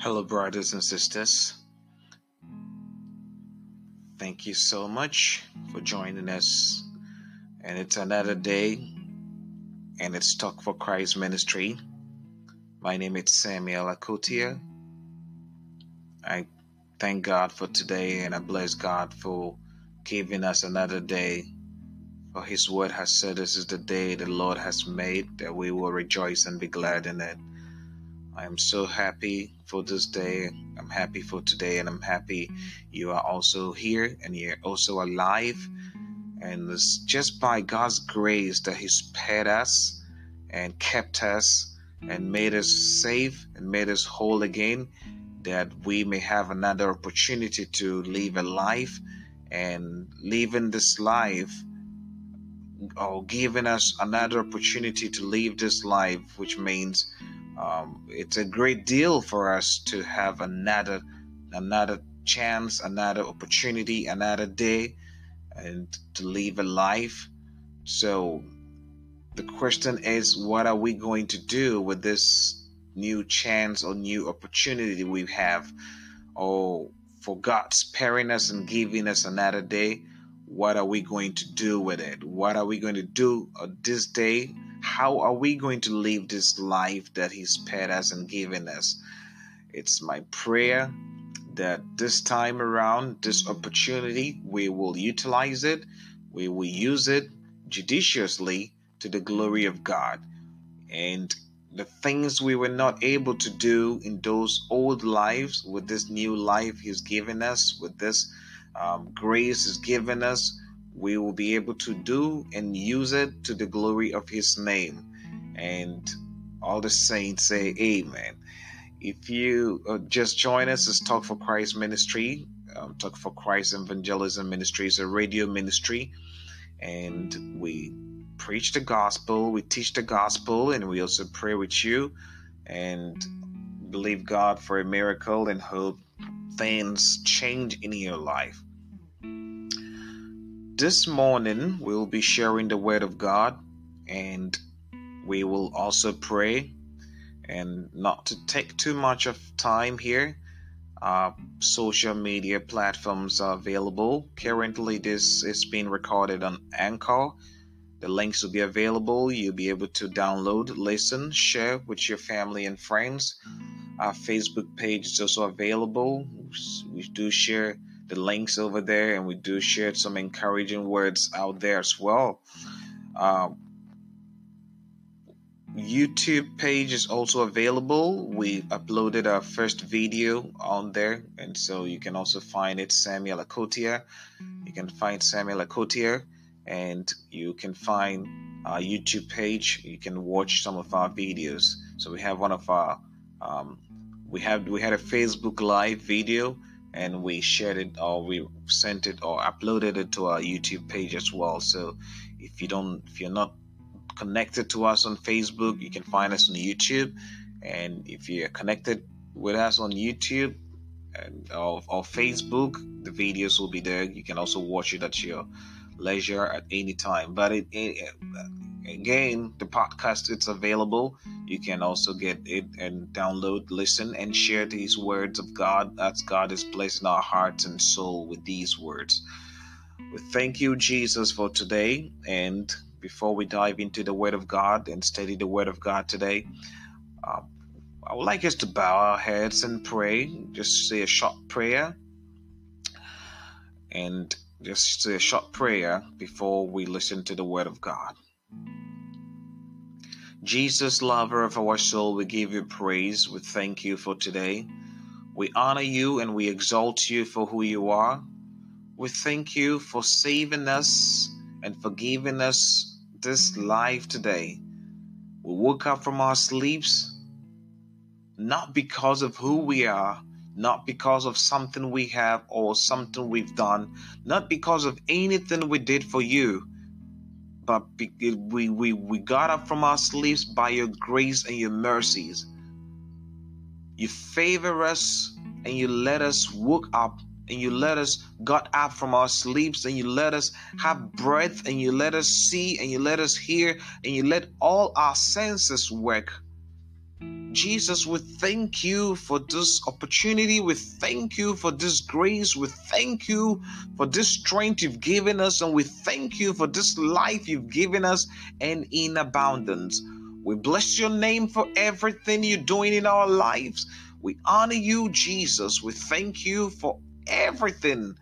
Hello, brothers and sisters. Thank you so much for joining us. And it's another day, and it's Talk for Christ Ministry. My name is Samuel Akotia. I thank God for today, and I bless God for giving us another day. For His word has said, This is the day the Lord has made, that we will rejoice and be glad in it. I am so happy for this day. I'm happy for today, and I'm happy you are also here and you're also alive. And it's just by God's grace that He spared us and kept us and made us safe and made us whole again, that we may have another opportunity to live a life and living this life or giving us another opportunity to live this life, which means um, it's a great deal for us to have another another chance, another opportunity, another day, and to live a life. So the question is, what are we going to do with this new chance or new opportunity we have? Or for God sparing us and giving us another day, what are we going to do with it? What are we going to do uh, this day? How are we going to live this life that He spared us and given us? It's my prayer that this time around, this opportunity, we will utilize it, we will use it judiciously to the glory of God. And the things we were not able to do in those old lives with this new life He's given us, with this um, grace is given us, we will be able to do and use it to the glory of His name. And all the saints say, Amen. If you uh, just join us, it's Talk for Christ Ministry. Um, Talk for Christ Evangelism Ministry is a radio ministry, and we preach the gospel, we teach the gospel, and we also pray with you and believe God for a miracle and hope things change in your life. This morning, we'll be sharing the Word of God and we will also pray. And not to take too much of time here, social media platforms are available. Currently, this is being recorded on Anchor. The links will be available. You'll be able to download, listen, share with your family and friends. Our Facebook page is also available. We do share the links over there, and we do share some encouraging words out there as well. Uh, YouTube page is also available. We uploaded our first video on there, and so you can also find it Samuel Akotia. You can find Samuel Akotia, and you can find our YouTube page. You can watch some of our videos. So we have one of our um, we have we had a Facebook live video and we shared it or we sent it or uploaded it to our YouTube page as well. So if you don't, if you're not connected to us on Facebook, you can find us on YouTube. And if you're connected with us on YouTube and or, or Facebook, the videos will be there. You can also watch it at your leisure at any time. But it, it again, the podcast it's available. You can also get it and download, listen, and share these words of God as God is placing our hearts and soul with these words. We thank you, Jesus, for today. And before we dive into the Word of God and study the Word of God today, uh, I would like us to bow our heads and pray. Just say a short prayer. And just say a short prayer before we listen to the Word of God. Jesus, lover of our soul, we give you praise. We thank you for today. We honor you and we exalt you for who you are. We thank you for saving us and for giving us this life today. We woke up from our sleeps not because of who we are, not because of something we have or something we've done, not because of anything we did for you but we, we, we got up from our sleeps by your grace and your mercies. You favor us and you let us woke up and you let us got up from our sleeps and you let us have breath and you let us see and you let us hear and you let all our senses work Jesus, we thank you for this opportunity. We thank you for this grace. We thank you for this strength you've given us. And we thank you for this life you've given us and in abundance. We bless your name for everything you're doing in our lives. We honor you, Jesus. We thank you for everything.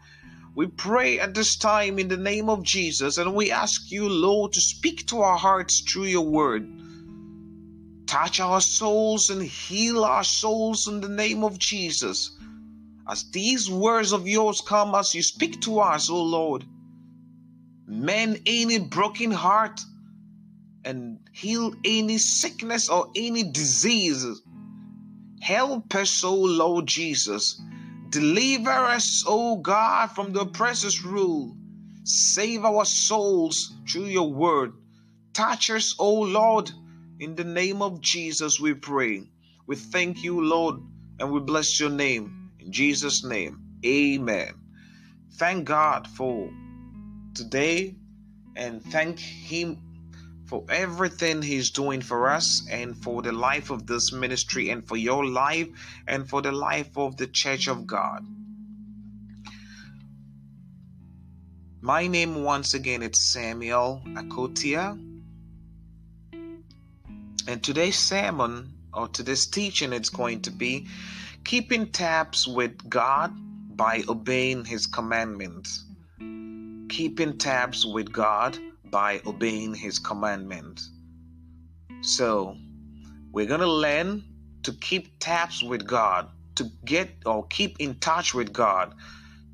We pray at this time in the name of Jesus and we ask you, Lord, to speak to our hearts through your word. Touch our souls and heal our souls in the name of Jesus. As these words of yours come, as you speak to us, O Lord, mend any broken heart and heal any sickness or any disease. Help us, O Lord Jesus. Deliver us, O God, from the oppressor's rule. Save our souls through your word. Touch us, O Lord in the name of Jesus, we pray. We thank you, Lord, and we bless your name. In Jesus' name, amen. Thank God for today and thank Him for everything He's doing for us and for the life of this ministry and for your life and for the life of the Church of God. My name, once again, it's Samuel Akotia and today's sermon or today's teaching it's going to be keeping tabs with God by obeying his commandments. Keeping tabs with God by obeying his commandments. So, we're going to learn to keep tabs with God, to get or keep in touch with God,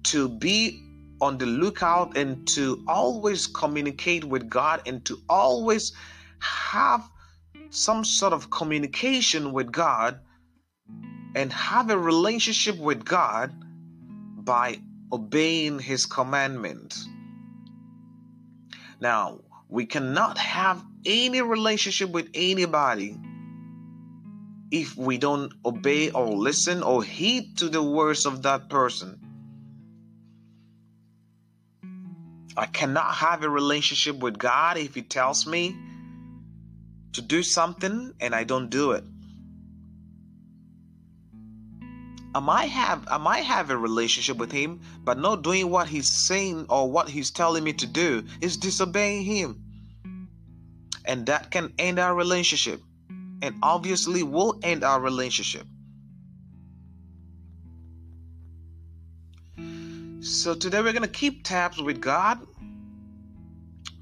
to be on the lookout and to always communicate with God and to always have some sort of communication with God and have a relationship with God by obeying His commandments. Now, we cannot have any relationship with anybody if we don't obey or listen or heed to the words of that person. I cannot have a relationship with God if He tells me to do something and I don't do it. I might have I might have a relationship with him, but not doing what he's saying or what he's telling me to do is disobeying him. And that can end our relationship. And obviously will end our relationship. So today we're going to keep tabs with God.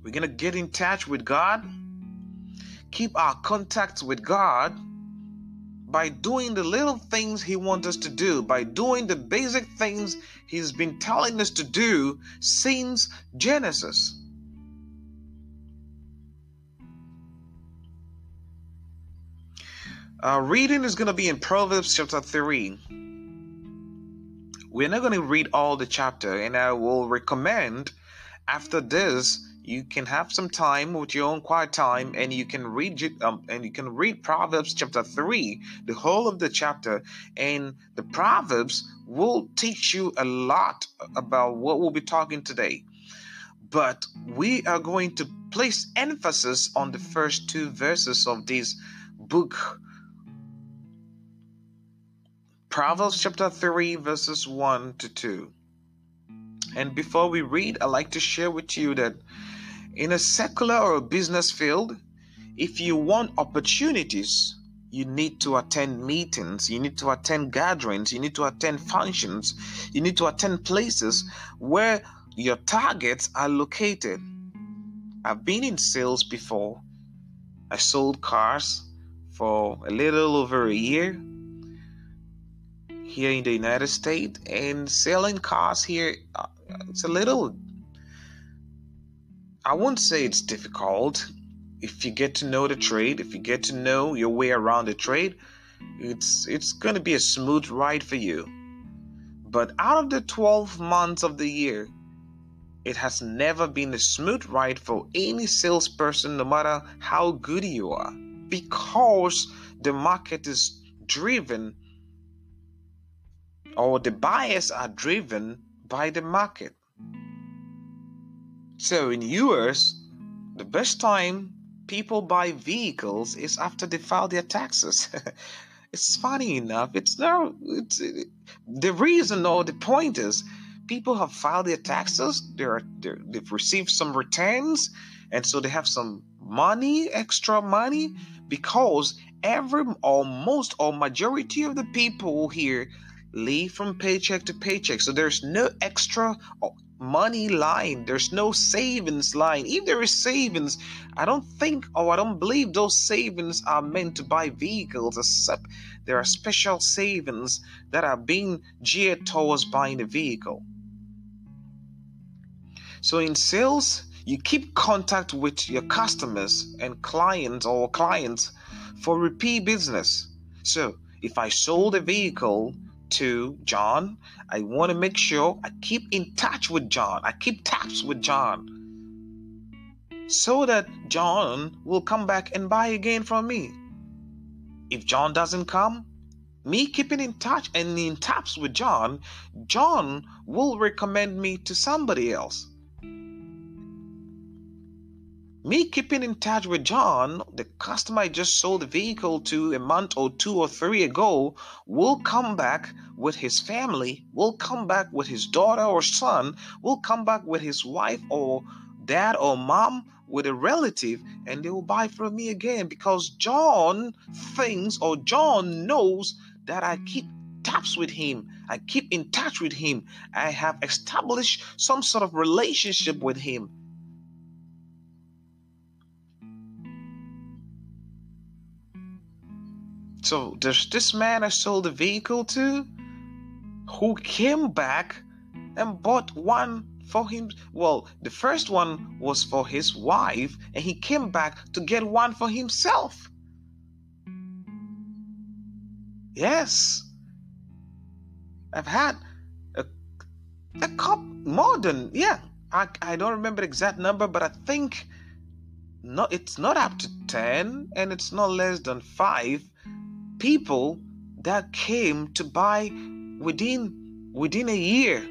We're going to get in touch with God keep our contact with God by doing the little things He wants us to do, by doing the basic things He's been telling us to do since Genesis. Our reading is going to be in Proverbs chapter 3. We're not going to read all the chapter, and I will recommend after this you can have some time with your own quiet time and you can read um, and you can read proverbs chapter 3 the whole of the chapter and the proverbs will teach you a lot about what we'll be talking today. But we are going to place emphasis on the first two verses of this book. Proverbs chapter 3 verses 1 to 2 and before we read, I'd like to share with you that in a secular or a business field, if you want opportunities, you need to attend meetings, you need to attend gatherings, you need to attend functions, you need to attend places where your targets are located. I've been in sales before. I sold cars for a little over a year here in the United States, and selling cars here uh, it's a little I won't say it's difficult. If you get to know the trade, if you get to know your way around the trade, it's it's going to be a smooth ride for you. But out of the 12 months of the year, it has never been a smooth ride for any salesperson, no matter how good you are, because the market is driven or the buyers are driven by the market. So in US, the best time people buy vehicles is after they file their taxes. it's funny enough. It's now it's it, the reason or the point is people have filed their taxes. They're, they're they've received some returns, and so they have some money, extra money, because every or most or majority of the people here live from paycheck to paycheck. So there's no extra money line. There's no savings line. If there is savings, I don't think or I don't believe those savings are meant to buy vehicles, except there are special savings that are being geared towards buying a vehicle. So in sales, you keep contact with your customers and clients or clients for repeat business. So if I sold a vehicle to John. I want to make sure I keep in touch with John. I keep taps with John so that John will come back and buy again from me. If John doesn't come, me keeping in touch and in taps with John, John will recommend me to somebody else me keeping in touch with John, the customer I just sold the vehicle to a month or two or three ago, will come back with his family, will come back with his daughter or son, will come back with his wife or dad or mom, with a relative, and they will buy from me again because John thinks or John knows that I keep taps with him. I keep in touch with him. I have established some sort of relationship with him. So there's this man I sold the vehicle to who came back and bought one for him. Well, the first one was for his wife, and he came back to get one for himself. Yes. I've had a, a couple more than yeah. I, I don't remember the exact number, but I think not it's not up to 10 and it's not less than 5 people that came to buy within within a year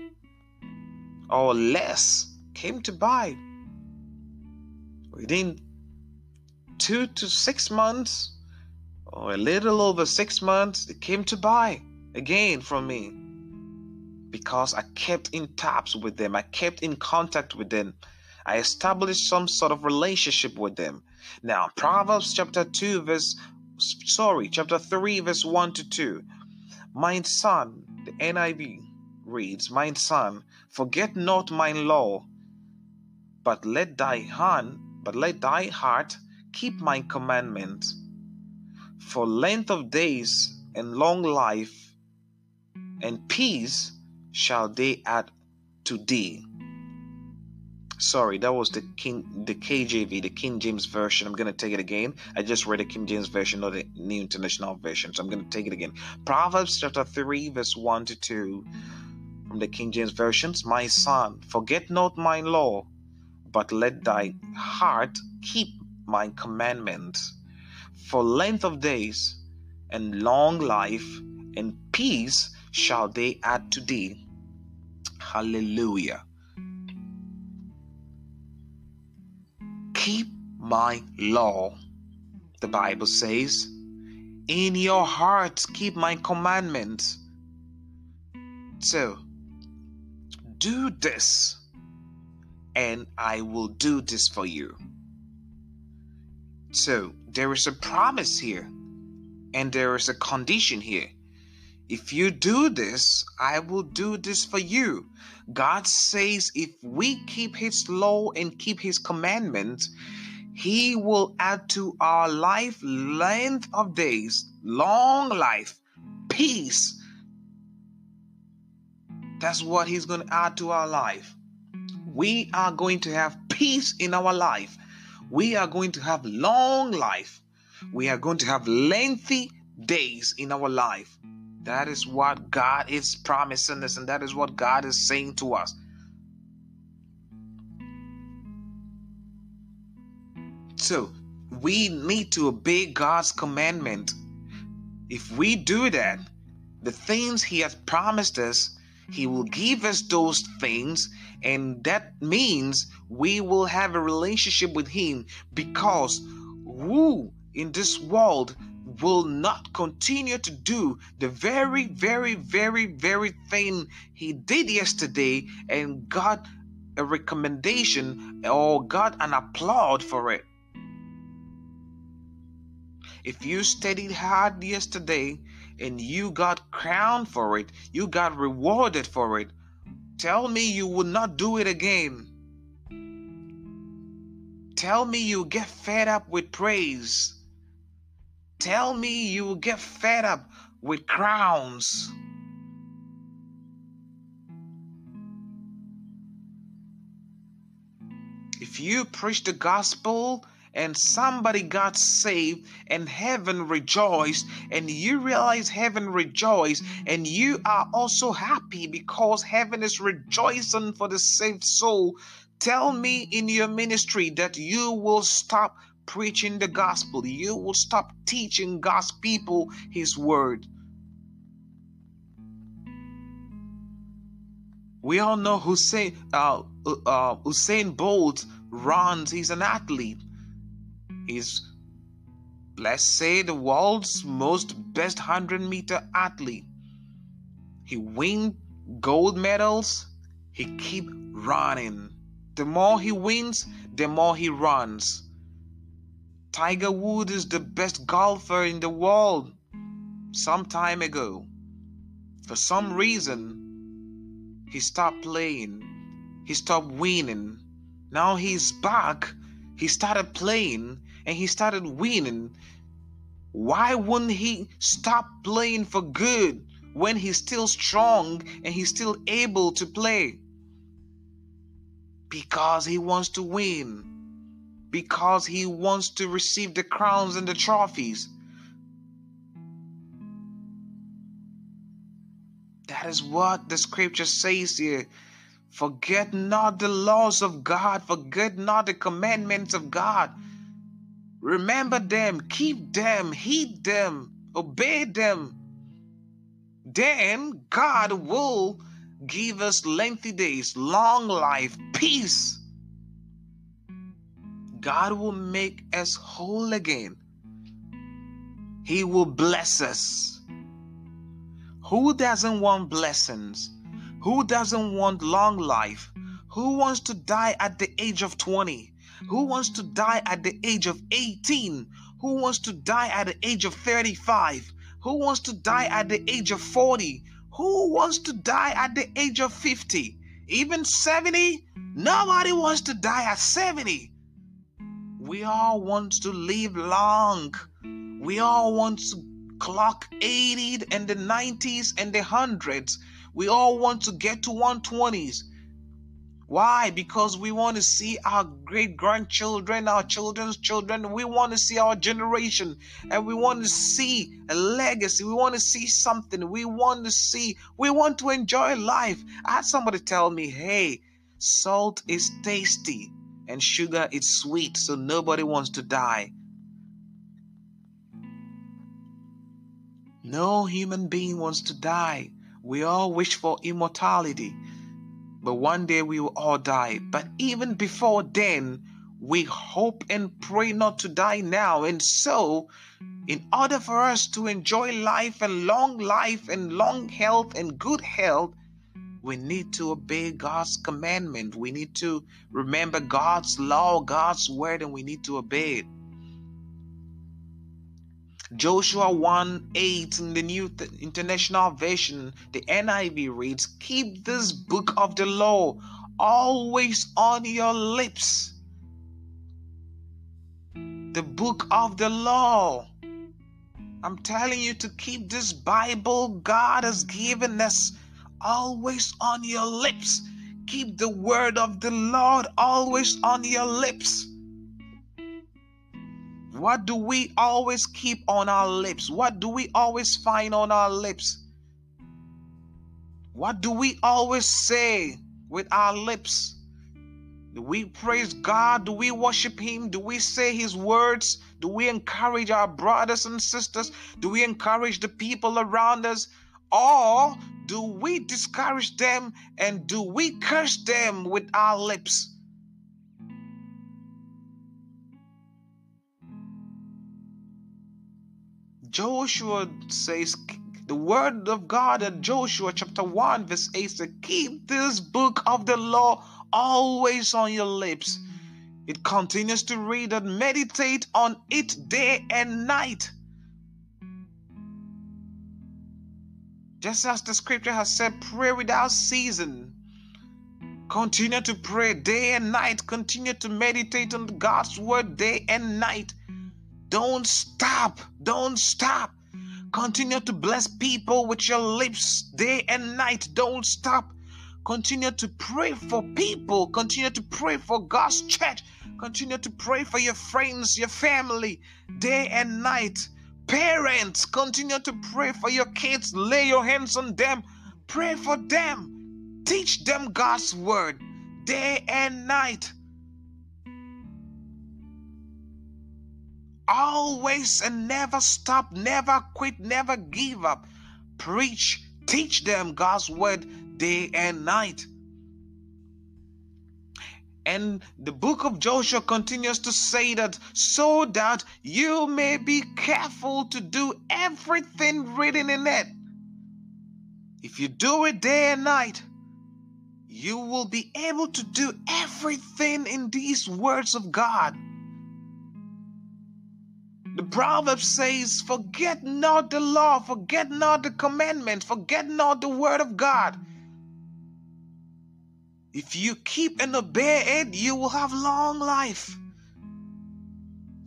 or less came to buy within two to six months or a little over six months they came to buy again from me because i kept in touch with them. I kept in contact with them. I established some sort of relationship with them. Now proverbs chapter 2 verse sorry, chapter 3, verse 1 to 2. My son, the NIV reads, My son, forget not my law, but let thy hand, but let thy heart keep my commandments. For length of days and long life and peace shall they add to thee sorry that was the king the kjv the king james version. I'm to take it again. I just read the king james version not the new international version so i'm to take it again. Proverbs chapter 3 verse 1 to 2 from the king james versions my son forget not my law but let thy heart keep my commandments. For length of days and long life and peace shall they add to thee. Hallelujah Keep my law, the Bible says. In your hearts, keep my commandments. So, do this, and I will do this for you. So, there is a promise here, and there is a condition here. If you do this, I will do this for you. God says if we keep His law and keep His commandments, He will add to our life length of days, long life, peace. That's what He's going to add to our life. We are going to have peace in our life. We are going to have long life. We are going to have lengthy days in our life. That is what God is promising us, and that is what God is saying to us. So, we need to obey God's commandment. If we do that, the things He has promised us, He will give us those things, and that means we will have a relationship with Him because who in this world will not continue to do the very, very, very, very thing he did yesterday and got a recommendation or got an applaud for it. If you studied hard yesterday and you got crowned for it, you got rewarded for it, tell me you will not do it again. Tell me you get fed up with praise. Tell me you will get fed up with crowns. If you preach the gospel and somebody got saved and heaven rejoiced and you realize heaven rejoiced and you are also happy because heaven is rejoicing for the saved soul tell me in your ministry that you will stop preaching the gospel. You will stop teaching God's people His word. We all know Hussein, uh, uh, Usain Bolt runs. He's an athlete. He's, let's say, the world's most best 100 meter athlete. He win gold medals. He keep running. The more he wins, the more he runs. Tiger Woods is the best golfer in the world some time ago. For some reason, he stopped playing. He stopped winning. Now he's back. He started playing and he started winning. Why wouldn't he stop playing for good when he's still strong and he's still able to play? Because he wants to win because he wants to receive the crowns and the trophies. That is what the scripture says here. Forget not the laws of God, forget not the commandments of God. Remember them, keep them, heed them, obey them. Then God will give us lengthy days, long life, peace God will make us whole again. He will bless us. Who doesn't want blessings? Who doesn't want long life? Who wants to die at the age of 20? Who wants to die at the age of 18? Who wants to die at the age of 35? Who wants to die at the age of 40? Who wants to die at the age of 50? Even 70? Nobody wants to die at 70. We all want to live long. We all want to clock 80 and the 90s and the 100s. We all want to get to 120s. Why? Because we want to see our great grandchildren, our children's children. We want to see our generation and we want to see a legacy. We want to see something. We want to see, we want to enjoy life. I had somebody tell me, hey, salt is tasty and sugar is sweet, so nobody wants to die. No human being wants to die. We all wish for immortality, but one day we will all die. But even before then, we hope and pray not to die now. And so, in order for us to enjoy life and long life and long health and good health, we need to obey God's commandment. We need to remember God's law, God's word, and we need to obey it. Joshua 1 8 in the New International Version, the NIV reads, Keep this book of the law always on your lips. The book of the law. I'm telling you to keep this Bible God has given us always on your lips. Keep the word of the Lord always on your lips. What do we always keep on our lips? What do we always find on our lips? What do we always say with our lips? Do we praise God? Do we worship Him? Do we say His words? Do we encourage our brothers and sisters? Do we encourage the people around us? Or do we discourage them and do we curse them with our lips? Joshua says, the word of God in Joshua chapter 1, verse 8 says, Keep this book of the law always on your lips. It continues to read and meditate on it day and night. Just as the scripture has said, pray without season. Continue to pray day and night. Continue to meditate on God's word day and night. Don't stop. Don't stop. Continue to bless people with your lips day and night. Don't stop. Continue to pray for people. Continue to pray for God's church. Continue to pray for your friends, your family, day and night. Parents, continue to pray for your kids. Lay your hands on them. Pray for them. Teach them God's word day and night. Always and never stop, never quit, never give up. Preach, teach them God's word day and night. And the book of Joshua continues to say that so that you may be careful to do everything written in it. If you do it day and night, you will be able to do everything in these words of God. The proverb says, Forget not the law, forget not the commandments, forget not the word of God. If you keep and obey it, you will have long life.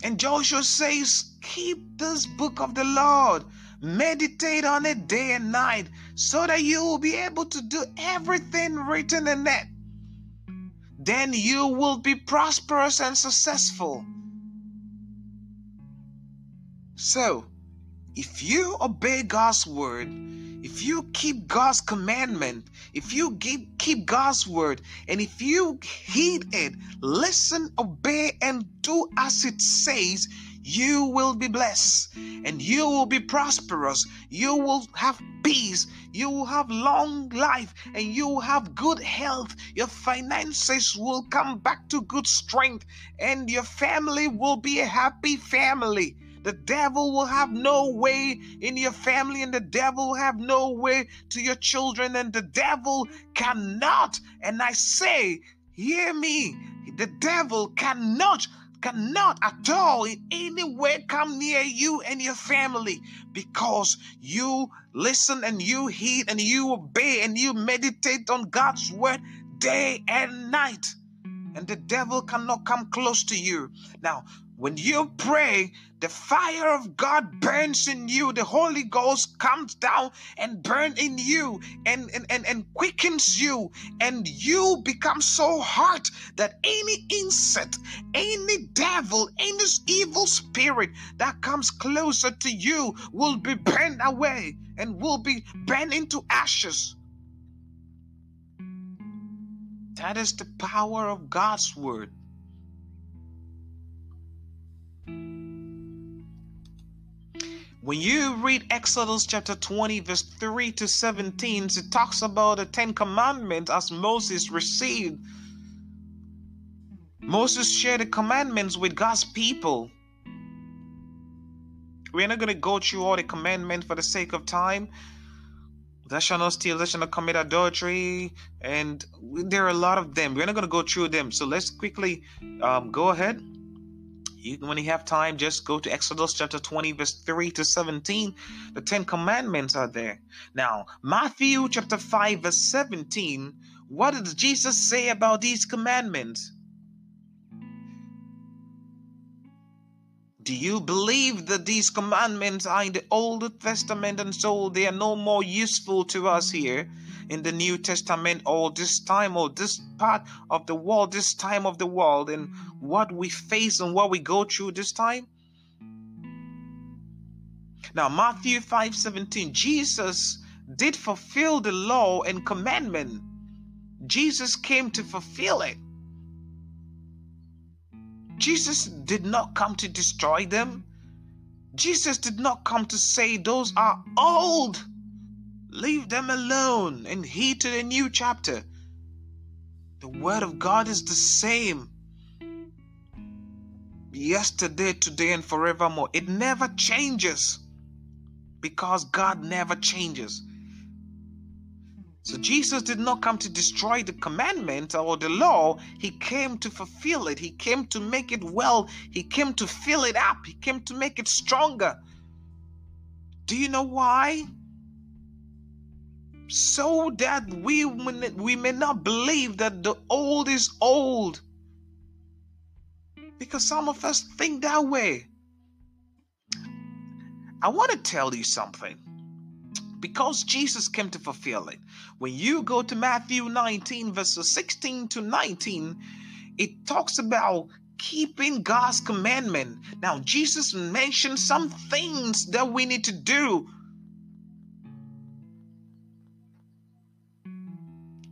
And Joshua says, Keep this book of the Lord, meditate on it day and night, so that you will be able to do everything written in it. Then you will be prosperous and successful. So, if you obey God's word, if you keep God's commandment, if you keep, keep God's word, and if you heed it, listen, obey, and do as it says, you will be blessed and you will be prosperous. You will have peace. You will have long life and you will have good health. Your finances will come back to good strength and your family will be a happy family. The devil will have no way in your family, and the devil will have no way to your children, and the devil cannot. And I say, hear me, the devil cannot cannot at all in any way come near you and your family because you listen and you heed and you obey and you meditate on God's word day and night. And the devil cannot come close to you. Now, when you pray, the fire of God burns in you. The Holy Ghost comes down and burns in you and, and, and, and quickens you. And you become so hot that any insect, any devil, any evil spirit that comes closer to you will be burned away and will be burned into ashes. That is the power of God's word. When you read Exodus chapter 20, verse 3 to 17, it talks about the Ten Commandments as Moses received. Moses shared the commandments with God's people. We're not going to go through all the commandments for the sake of time. Thou shalt not steal, thou shalt not commit adultery, and there are a lot of them. We're not going to go through them. So let's quickly um, go ahead you, when you have time, just go to Exodus chapter 20, verse 3 to 17. The Ten Commandments are there. Now, Matthew chapter 5, verse 17. What did Jesus say about these commandments? Do you believe that these commandments are in the Old Testament and so they are no more useful to us here? In the New Testament or this time or this part of the world, this time of the world, and what we face and what we go through this time? Now, Matthew 5 17, Jesus did fulfill the law and commandment. Jesus came to fulfill it. Jesus did not come to destroy them. Jesus did not come to say those are old. Leave them alone and heed to the new chapter. The Word of God is the same yesterday, today, and forevermore. It never changes. because God never changes. So Jesus did not come to destroy the commandment or the law. He came to fulfill it. He came to make it well. He came to fill it up. He came to make it stronger. Do you know why? So that we, we may not believe that the old is old. Because some of us think that way. I want to tell you something because Jesus came to fulfill it. When you go to Matthew 19, verses 16 to 19, it talks about keeping God's commandment. Now, Jesus mentioned some things that we need to do.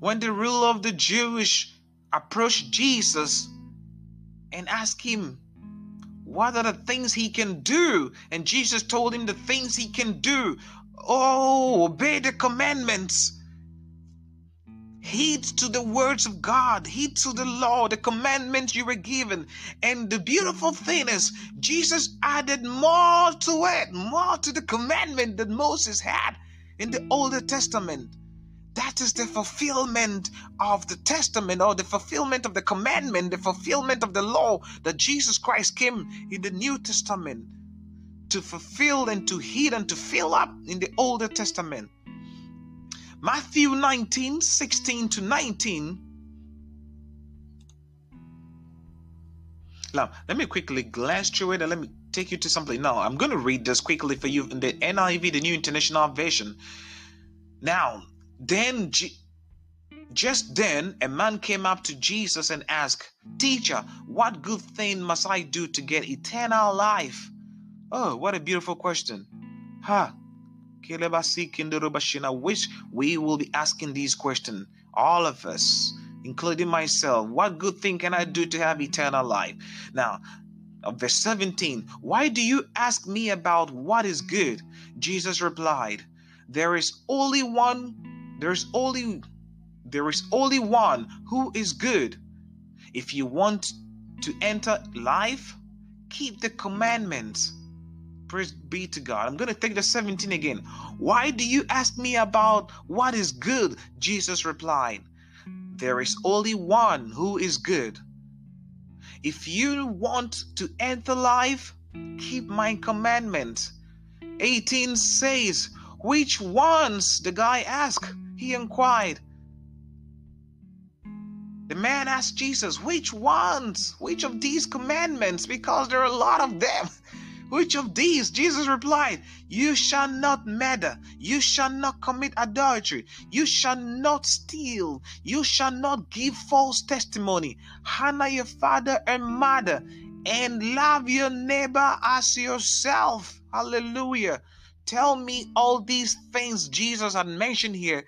When the ruler of the Jewish approached Jesus and asked him, What are the things he can do? And Jesus told him the things he can do. Oh, obey the commandments. Heed to the words of God, heed to the law, the commandments you were given. And the beautiful thing is, Jesus added more to it, more to the commandment that Moses had in the Old Testament. That is the fulfillment of the testament or the fulfillment of the commandment, the fulfillment of the law that Jesus Christ came in the New Testament to fulfill and to heed and to fill up in the Old Testament. Matthew 19 16 to 19. Now, let me quickly glance through it and let me take you to something. Now, I'm going to read this quickly for you in the NIV, the New International Version. Now, then, just then, a man came up to Jesus and asked, Teacher, what good thing must I do to get eternal life? Oh, what a beautiful question. Ha. I we will be asking these questions, all of us, including myself. What good thing can I do to have eternal life? Now, verse 17, why do you ask me about what is good? Jesus replied, There is only one, there's only there is only one who is good. If you want to enter life, keep the commandments. Praise be to God. I'm going to take the 17 again. Why do you ask me about what is good? Jesus replied, There is only one who is good. If you want to enter life, keep my commandments. 18 says, Which ones? The guy asked. He inquired. The man asked Jesus, Which ones? Which of these commandments? Because there are a lot of them. Which of these? Jesus replied, You shall not murder, you shall not commit adultery, you shall not steal, you shall not give false testimony, honor your father and mother, and love your neighbor as yourself. Hallelujah. Tell me all these things Jesus had mentioned here.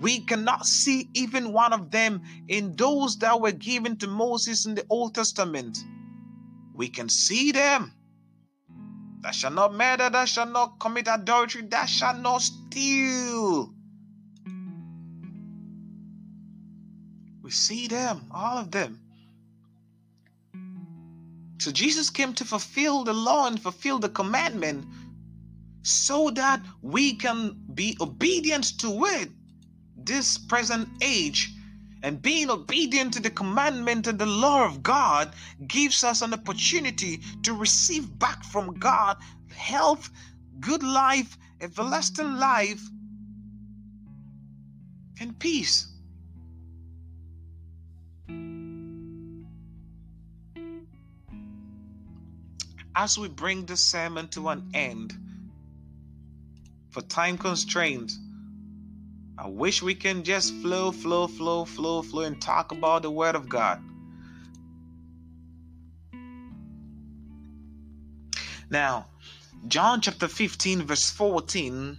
We cannot see even one of them in those that were given to Moses in the Old Testament. We can see them Thou shalt not murder, thou shalt not commit adultery, thou shalt not steal. We see them, all of them. So Jesus came to fulfill the law and fulfill the commandment so that we can be obedient to it this present age and being obedient to the commandment and the law of God gives us an opportunity to receive back from God health, good life, everlasting life, and peace. As we bring this sermon to an end, for time constraints, I wish we can just flow, flow, flow, flow, flow and talk about the Word of God. Now, John chapter 15, verse 14,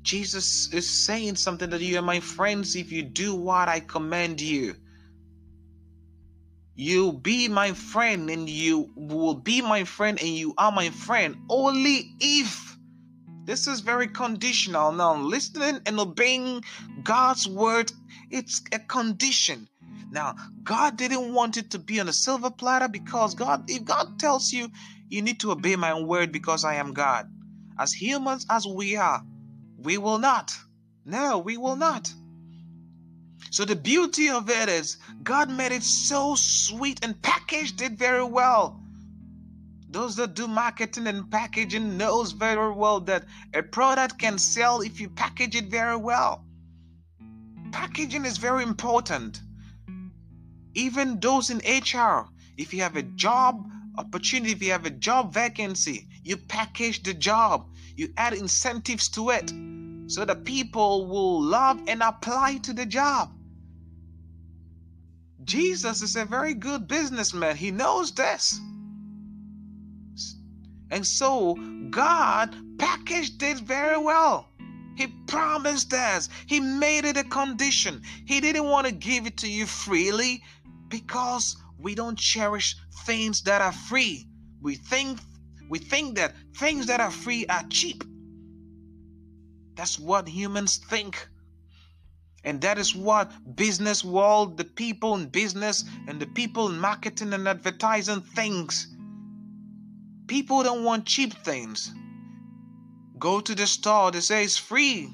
Jesus is saying something that you are my friends if you do what I command you. You'll be my friend, and you will be my friend, and you are my friend only if this is very conditional. Now, listening and obeying God's word, it's a condition. Now, God didn't want it to be on a silver platter because God, if God tells you, you need to obey my word because I am God. as humans as we are, we will not. No, we will not. So the beauty of it is God made it so sweet and packaged it very well. Those that do marketing and packaging knows very well that a product can sell if you package it very well. Packaging is very important. Even those in HR, if you have a job opportunity, if you have a job vacancy, you package the job, you add incentives to it so that people will love and apply to the job. Jesus is a very good businessman. He knows this. And so God packaged it very well. He promised us. He made it a condition. He didn't want to give it to you freely because we don't cherish things that are free. We think we think that things that are free are cheap. That's what humans think. And that is what business world, the people in business and the people in marketing and advertising thinks. People don't want cheap things. Go to the store, they say it's free,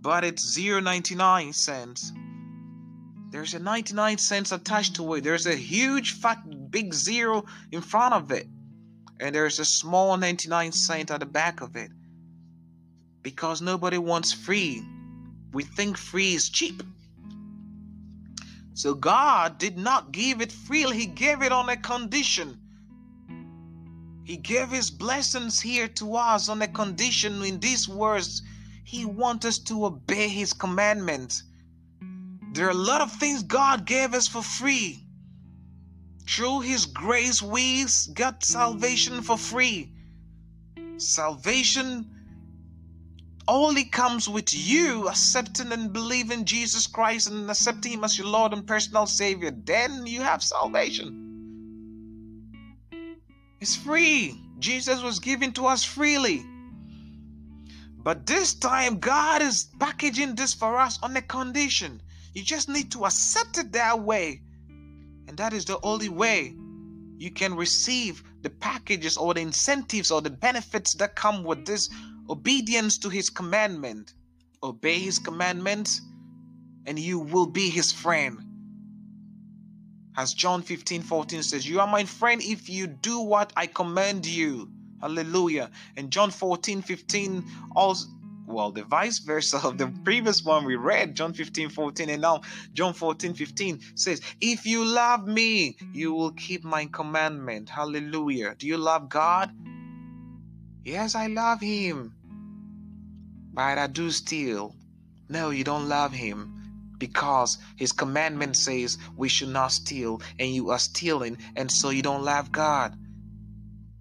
but it's 0.99 cents. There's a 99 cents attached to it. There's a huge fat big zero in front of it. And there's a small 99 cent at the back of it. Because nobody wants free. We think free is cheap. So God did not give it freely, He gave it on a condition. He gave His blessings here to us on a condition in these words. He wants us to obey His commandments. There are a lot of things God gave us for free. Through His grace, we got salvation for free. Salvation only comes with you accepting and believing Jesus Christ and accepting Him as your Lord and personal Savior. Then you have salvation. It's free. Jesus was given to us freely. But this time, God is packaging this for us on a condition. You just need to accept it that way. And that is the only way you can receive the packages or the incentives or the benefits that come with this obedience to his commandment. Obey his commandments, and you will be his friend. As John 15 14 says, You are my friend if you do what I command you. Hallelujah. And John 14 15 also well, the vice versa of the previous one we read, John 15, 14, and now John 14, 15 says, If you love me, you will keep my commandment. Hallelujah. Do you love God? Yes, I love him. But I do still No, you don't love him because his commandment says we should not steal, and you are stealing, and so you don't love God.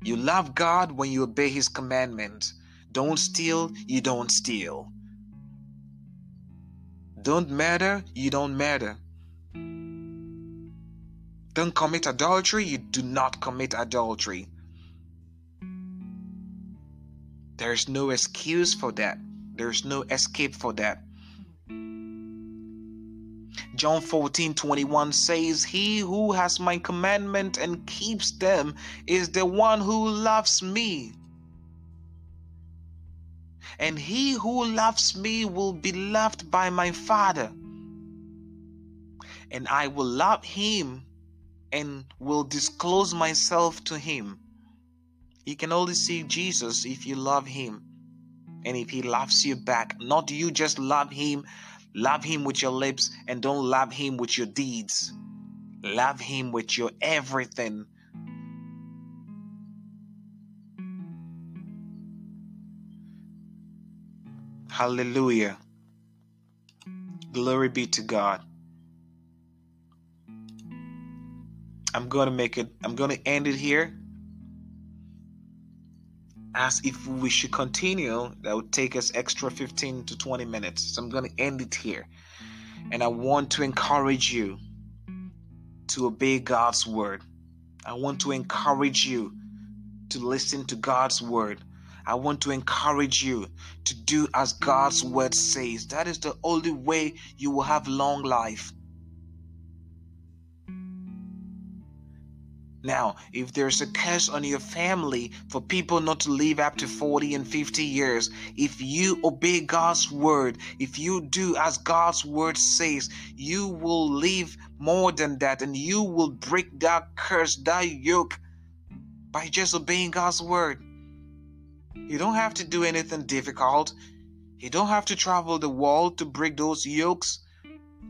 You love God when you obey his commandments. Don't steal, you don't steal. Don't murder you don't murder Don't commit adultery, you do not commit adultery. There's no excuse for that. There's no escape for that. John 14 21 says, He who has my commandment and keeps them is the one who loves me. And he who loves me will be loved by my Father. And I will love him and will disclose myself to him. You can only see Jesus if you love him and if he loves you back. Not you just love him, love him with your lips and don't love him with your deeds. Love him with your everything. Hallelujah. Glory be to God. I'm going to make it, I'm going to end it here as if we should continue, that would take us extra 15 to 20 minutes. So I'm going to end it here. And I want to encourage you to obey God's word. I want to encourage you to listen to God's word. I want to encourage you to do as God's word says. That is the only way you will have long life. Now, if there's a curse on your family for people not to live up to 40 and 50 years, if you obey God's word, if you do as God's word says, you will live more than that and you will break that curse, that yoke by just obeying God's word. You don't have to do anything difficult. You don't have to travel the world to break those yokes.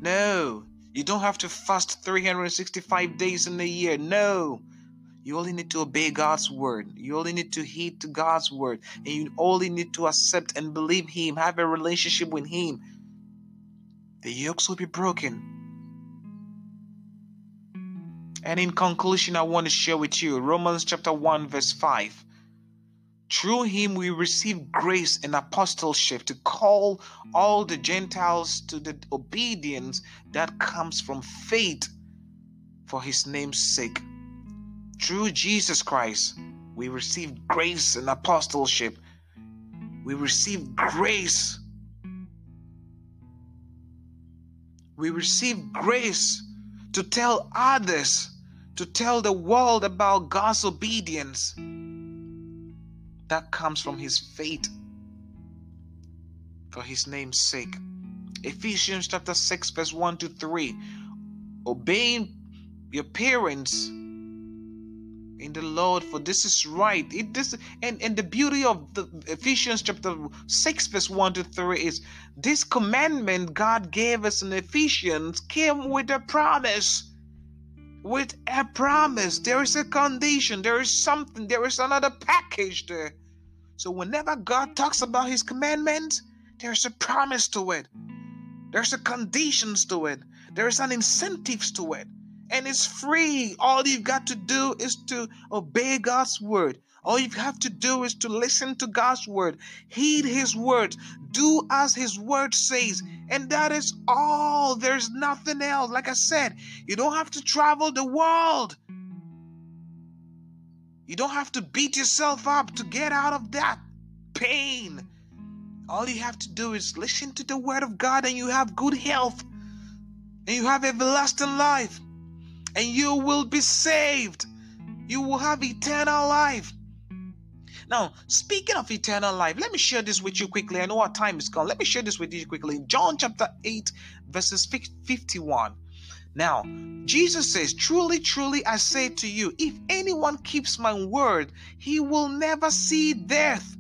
No, you don't have to fast 365 days in a year. No. You only need to obey God's word. You only need to heed to God's word. And you only need to accept and believe Him, have a relationship with Him. The yokes will be broken. And in conclusion, I want to share with you Romans chapter 1, verse 5. Through him we receive grace and apostleship to call all the Gentiles to the obedience that comes from faith for his name's sake. Through Jesus Christ, we receive grace and apostleship. We receive grace. We receive grace to tell others, to tell the world about God's obedience that comes from his faith for his name's sake. Ephesians chapter 6, verse 1 to 3. Obeying your parents in the Lord, for this is right. It this and, and the beauty of the Ephesians chapter 6, verse 1 to 3 is this commandment God gave us in Ephesians came with a promise. With a promise. There is a condition, there is something, there is another package there. So whenever God talks about his commandments, there's a promise to it. There's a conditions to it. There's an incentives to it. And it's free. All you've got to do is to obey God's word. All you have to do is to listen to God's word, heed his word, do as his word says, and that is all. There's nothing else. Like I said, you don't have to travel the world. You don't have to beat yourself up to get out of that pain. All you have to do is listen to the word of God and you have good health and you have everlasting life and you will be saved. You will have eternal life. Now, speaking of eternal life, let me share this with you quickly. I know our time is gone. Let me share this with you quickly. John chapter 8, verses 51. Now, Jesus says, Truly, truly, I say to you, if anyone keeps my word, he will never see death.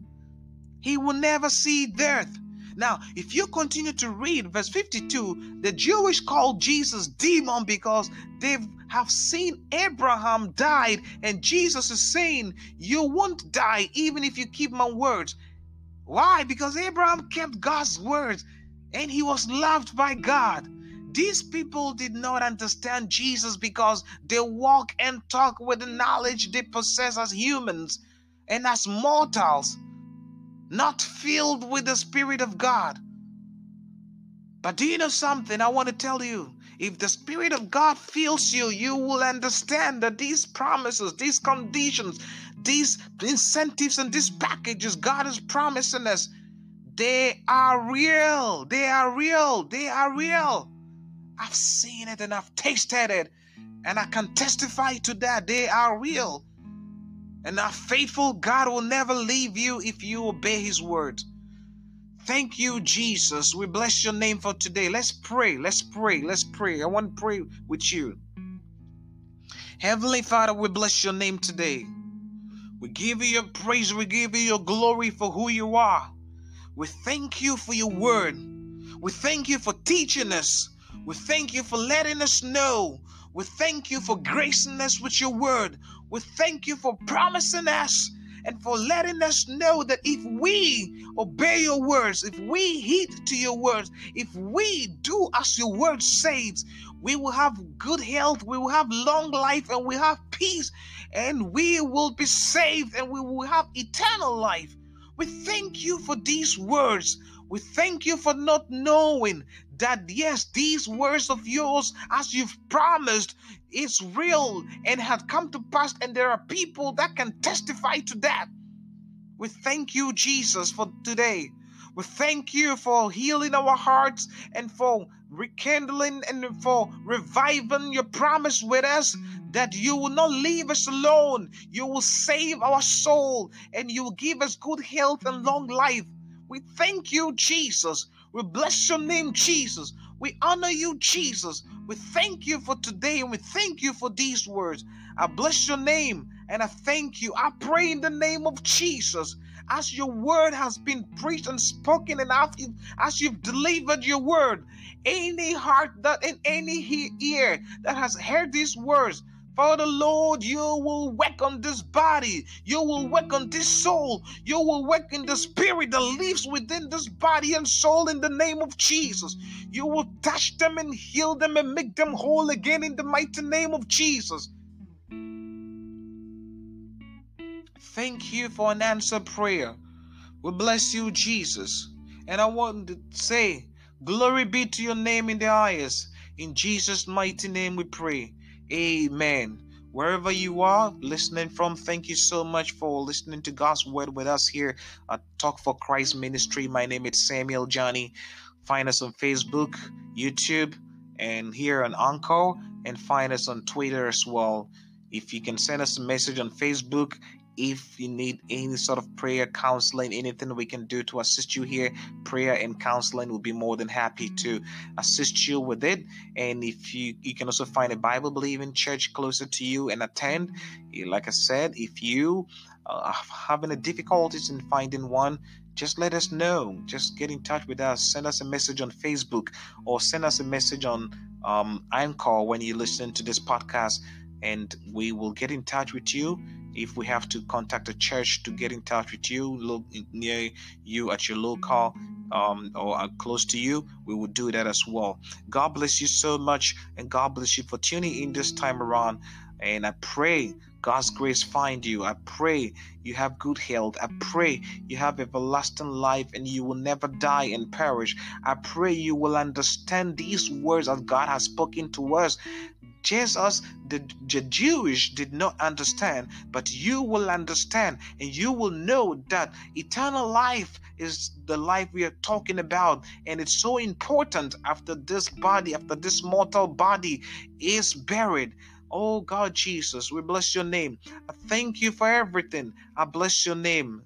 He will never see death. Now, if you continue to read verse 52, the Jewish called Jesus demon because they have seen Abraham died, and Jesus is saying, You won't die even if you keep my words. Why? Because Abraham kept God's words and he was loved by God. These people did not understand Jesus because they walk and talk with the knowledge they possess as humans and as mortals, not filled with the Spirit of God. But do you know something? I want to tell you. If the Spirit of God fills you, you will understand that these promises, these conditions, these incentives, and these packages God is promising us, they are real. They are real. They are real. I've seen it and I've tasted it, and I can testify to that. They are real. And our faithful God will never leave you if you obey His word. Thank you, Jesus. We bless your name for today. Let's pray. Let's pray. Let's pray. I want to pray with you. Heavenly Father, we bless your name today. We give you your praise. We give you your glory for who you are. We thank you for your word. We thank you for teaching us. We thank you for letting us know. We thank you for gracing us with your word. We thank you for promising us and for letting us know that if we obey your words, if we heed to your words, if we do as your word says, we will have good health, we will have long life, and we have peace, and we will be saved, and we will have eternal life. We thank you for these words. We thank you for not knowing that, yes, these words of yours, as you've promised, is real and had come to pass, and there are people that can testify to that. We thank you, Jesus, for today. We thank you for healing our hearts and for rekindling and for reviving your promise with us that you will not leave us alone. You will save our soul and you will give us good health and long life. We thank you, Jesus. We bless your name, Jesus. We honor you, Jesus. We thank you for today and we thank you for these words. I bless your name and I thank you. I pray in the name of Jesus as your word has been preached and spoken and as you've delivered your word any heart that in any ear that has heard these words Father Lord, you will work on this body. You will work on this soul. You will work in the spirit that lives within this body and soul in the name of Jesus. You will touch them and heal them and make them whole again in the mighty name of Jesus. Thank you for an answered prayer. We bless you, Jesus. And I want to say, Glory be to your name in the highest. In Jesus' mighty name we pray. Amen. Wherever you are listening from, thank you so much for listening to God's word with us here at Talk for Christ Ministry. My name is Samuel Johnny. Find us on Facebook, YouTube, and here on Anchor, and find us on Twitter as well. If you can send us a message on Facebook, if you need any sort of prayer, counseling, anything we can do to assist you here, prayer and counseling, will be more than happy to assist you with it. And if you you can also find a Bible believing church closer to you and attend. Like I said, if you uh, having a difficulties in finding one, just let us know. Just get in touch with us. Send us a message on Facebook or send us a message on um, Anchor when you listen to this podcast, and we will get in touch with you if we have to contact a church to get in touch with you look near you at your local um, or uh, close to you, we will do that as well. God bless you so much, and God bless you for tuning in this time around. And I pray God's grace find you. I pray you have good health. I pray you have everlasting life and you will never die and perish. I pray you will understand these words that God has spoken to us Jesus, the, the Jewish did not understand, but you will understand and you will know that eternal life is the life we are talking about, and it's so important after this body, after this mortal body is buried. Oh God, Jesus, we bless your name. I mm-hmm. thank you for everything. I bless your name.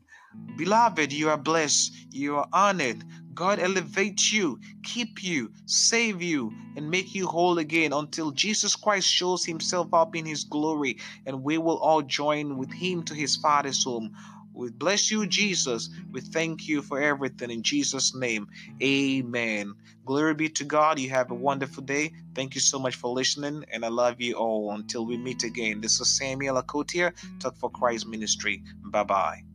Beloved, you are blessed, you are honored. God elevate you, keep you, save you, and make you whole again until Jesus Christ shows himself up in his glory and we will all join with him to his Father's home. We bless you, Jesus. We thank you for everything in Jesus' name. Amen. Glory be to God. You have a wonderful day. Thank you so much for listening, and I love you all. Until we meet again, this is Samuel Akotia, Talk for Christ Ministry. Bye bye.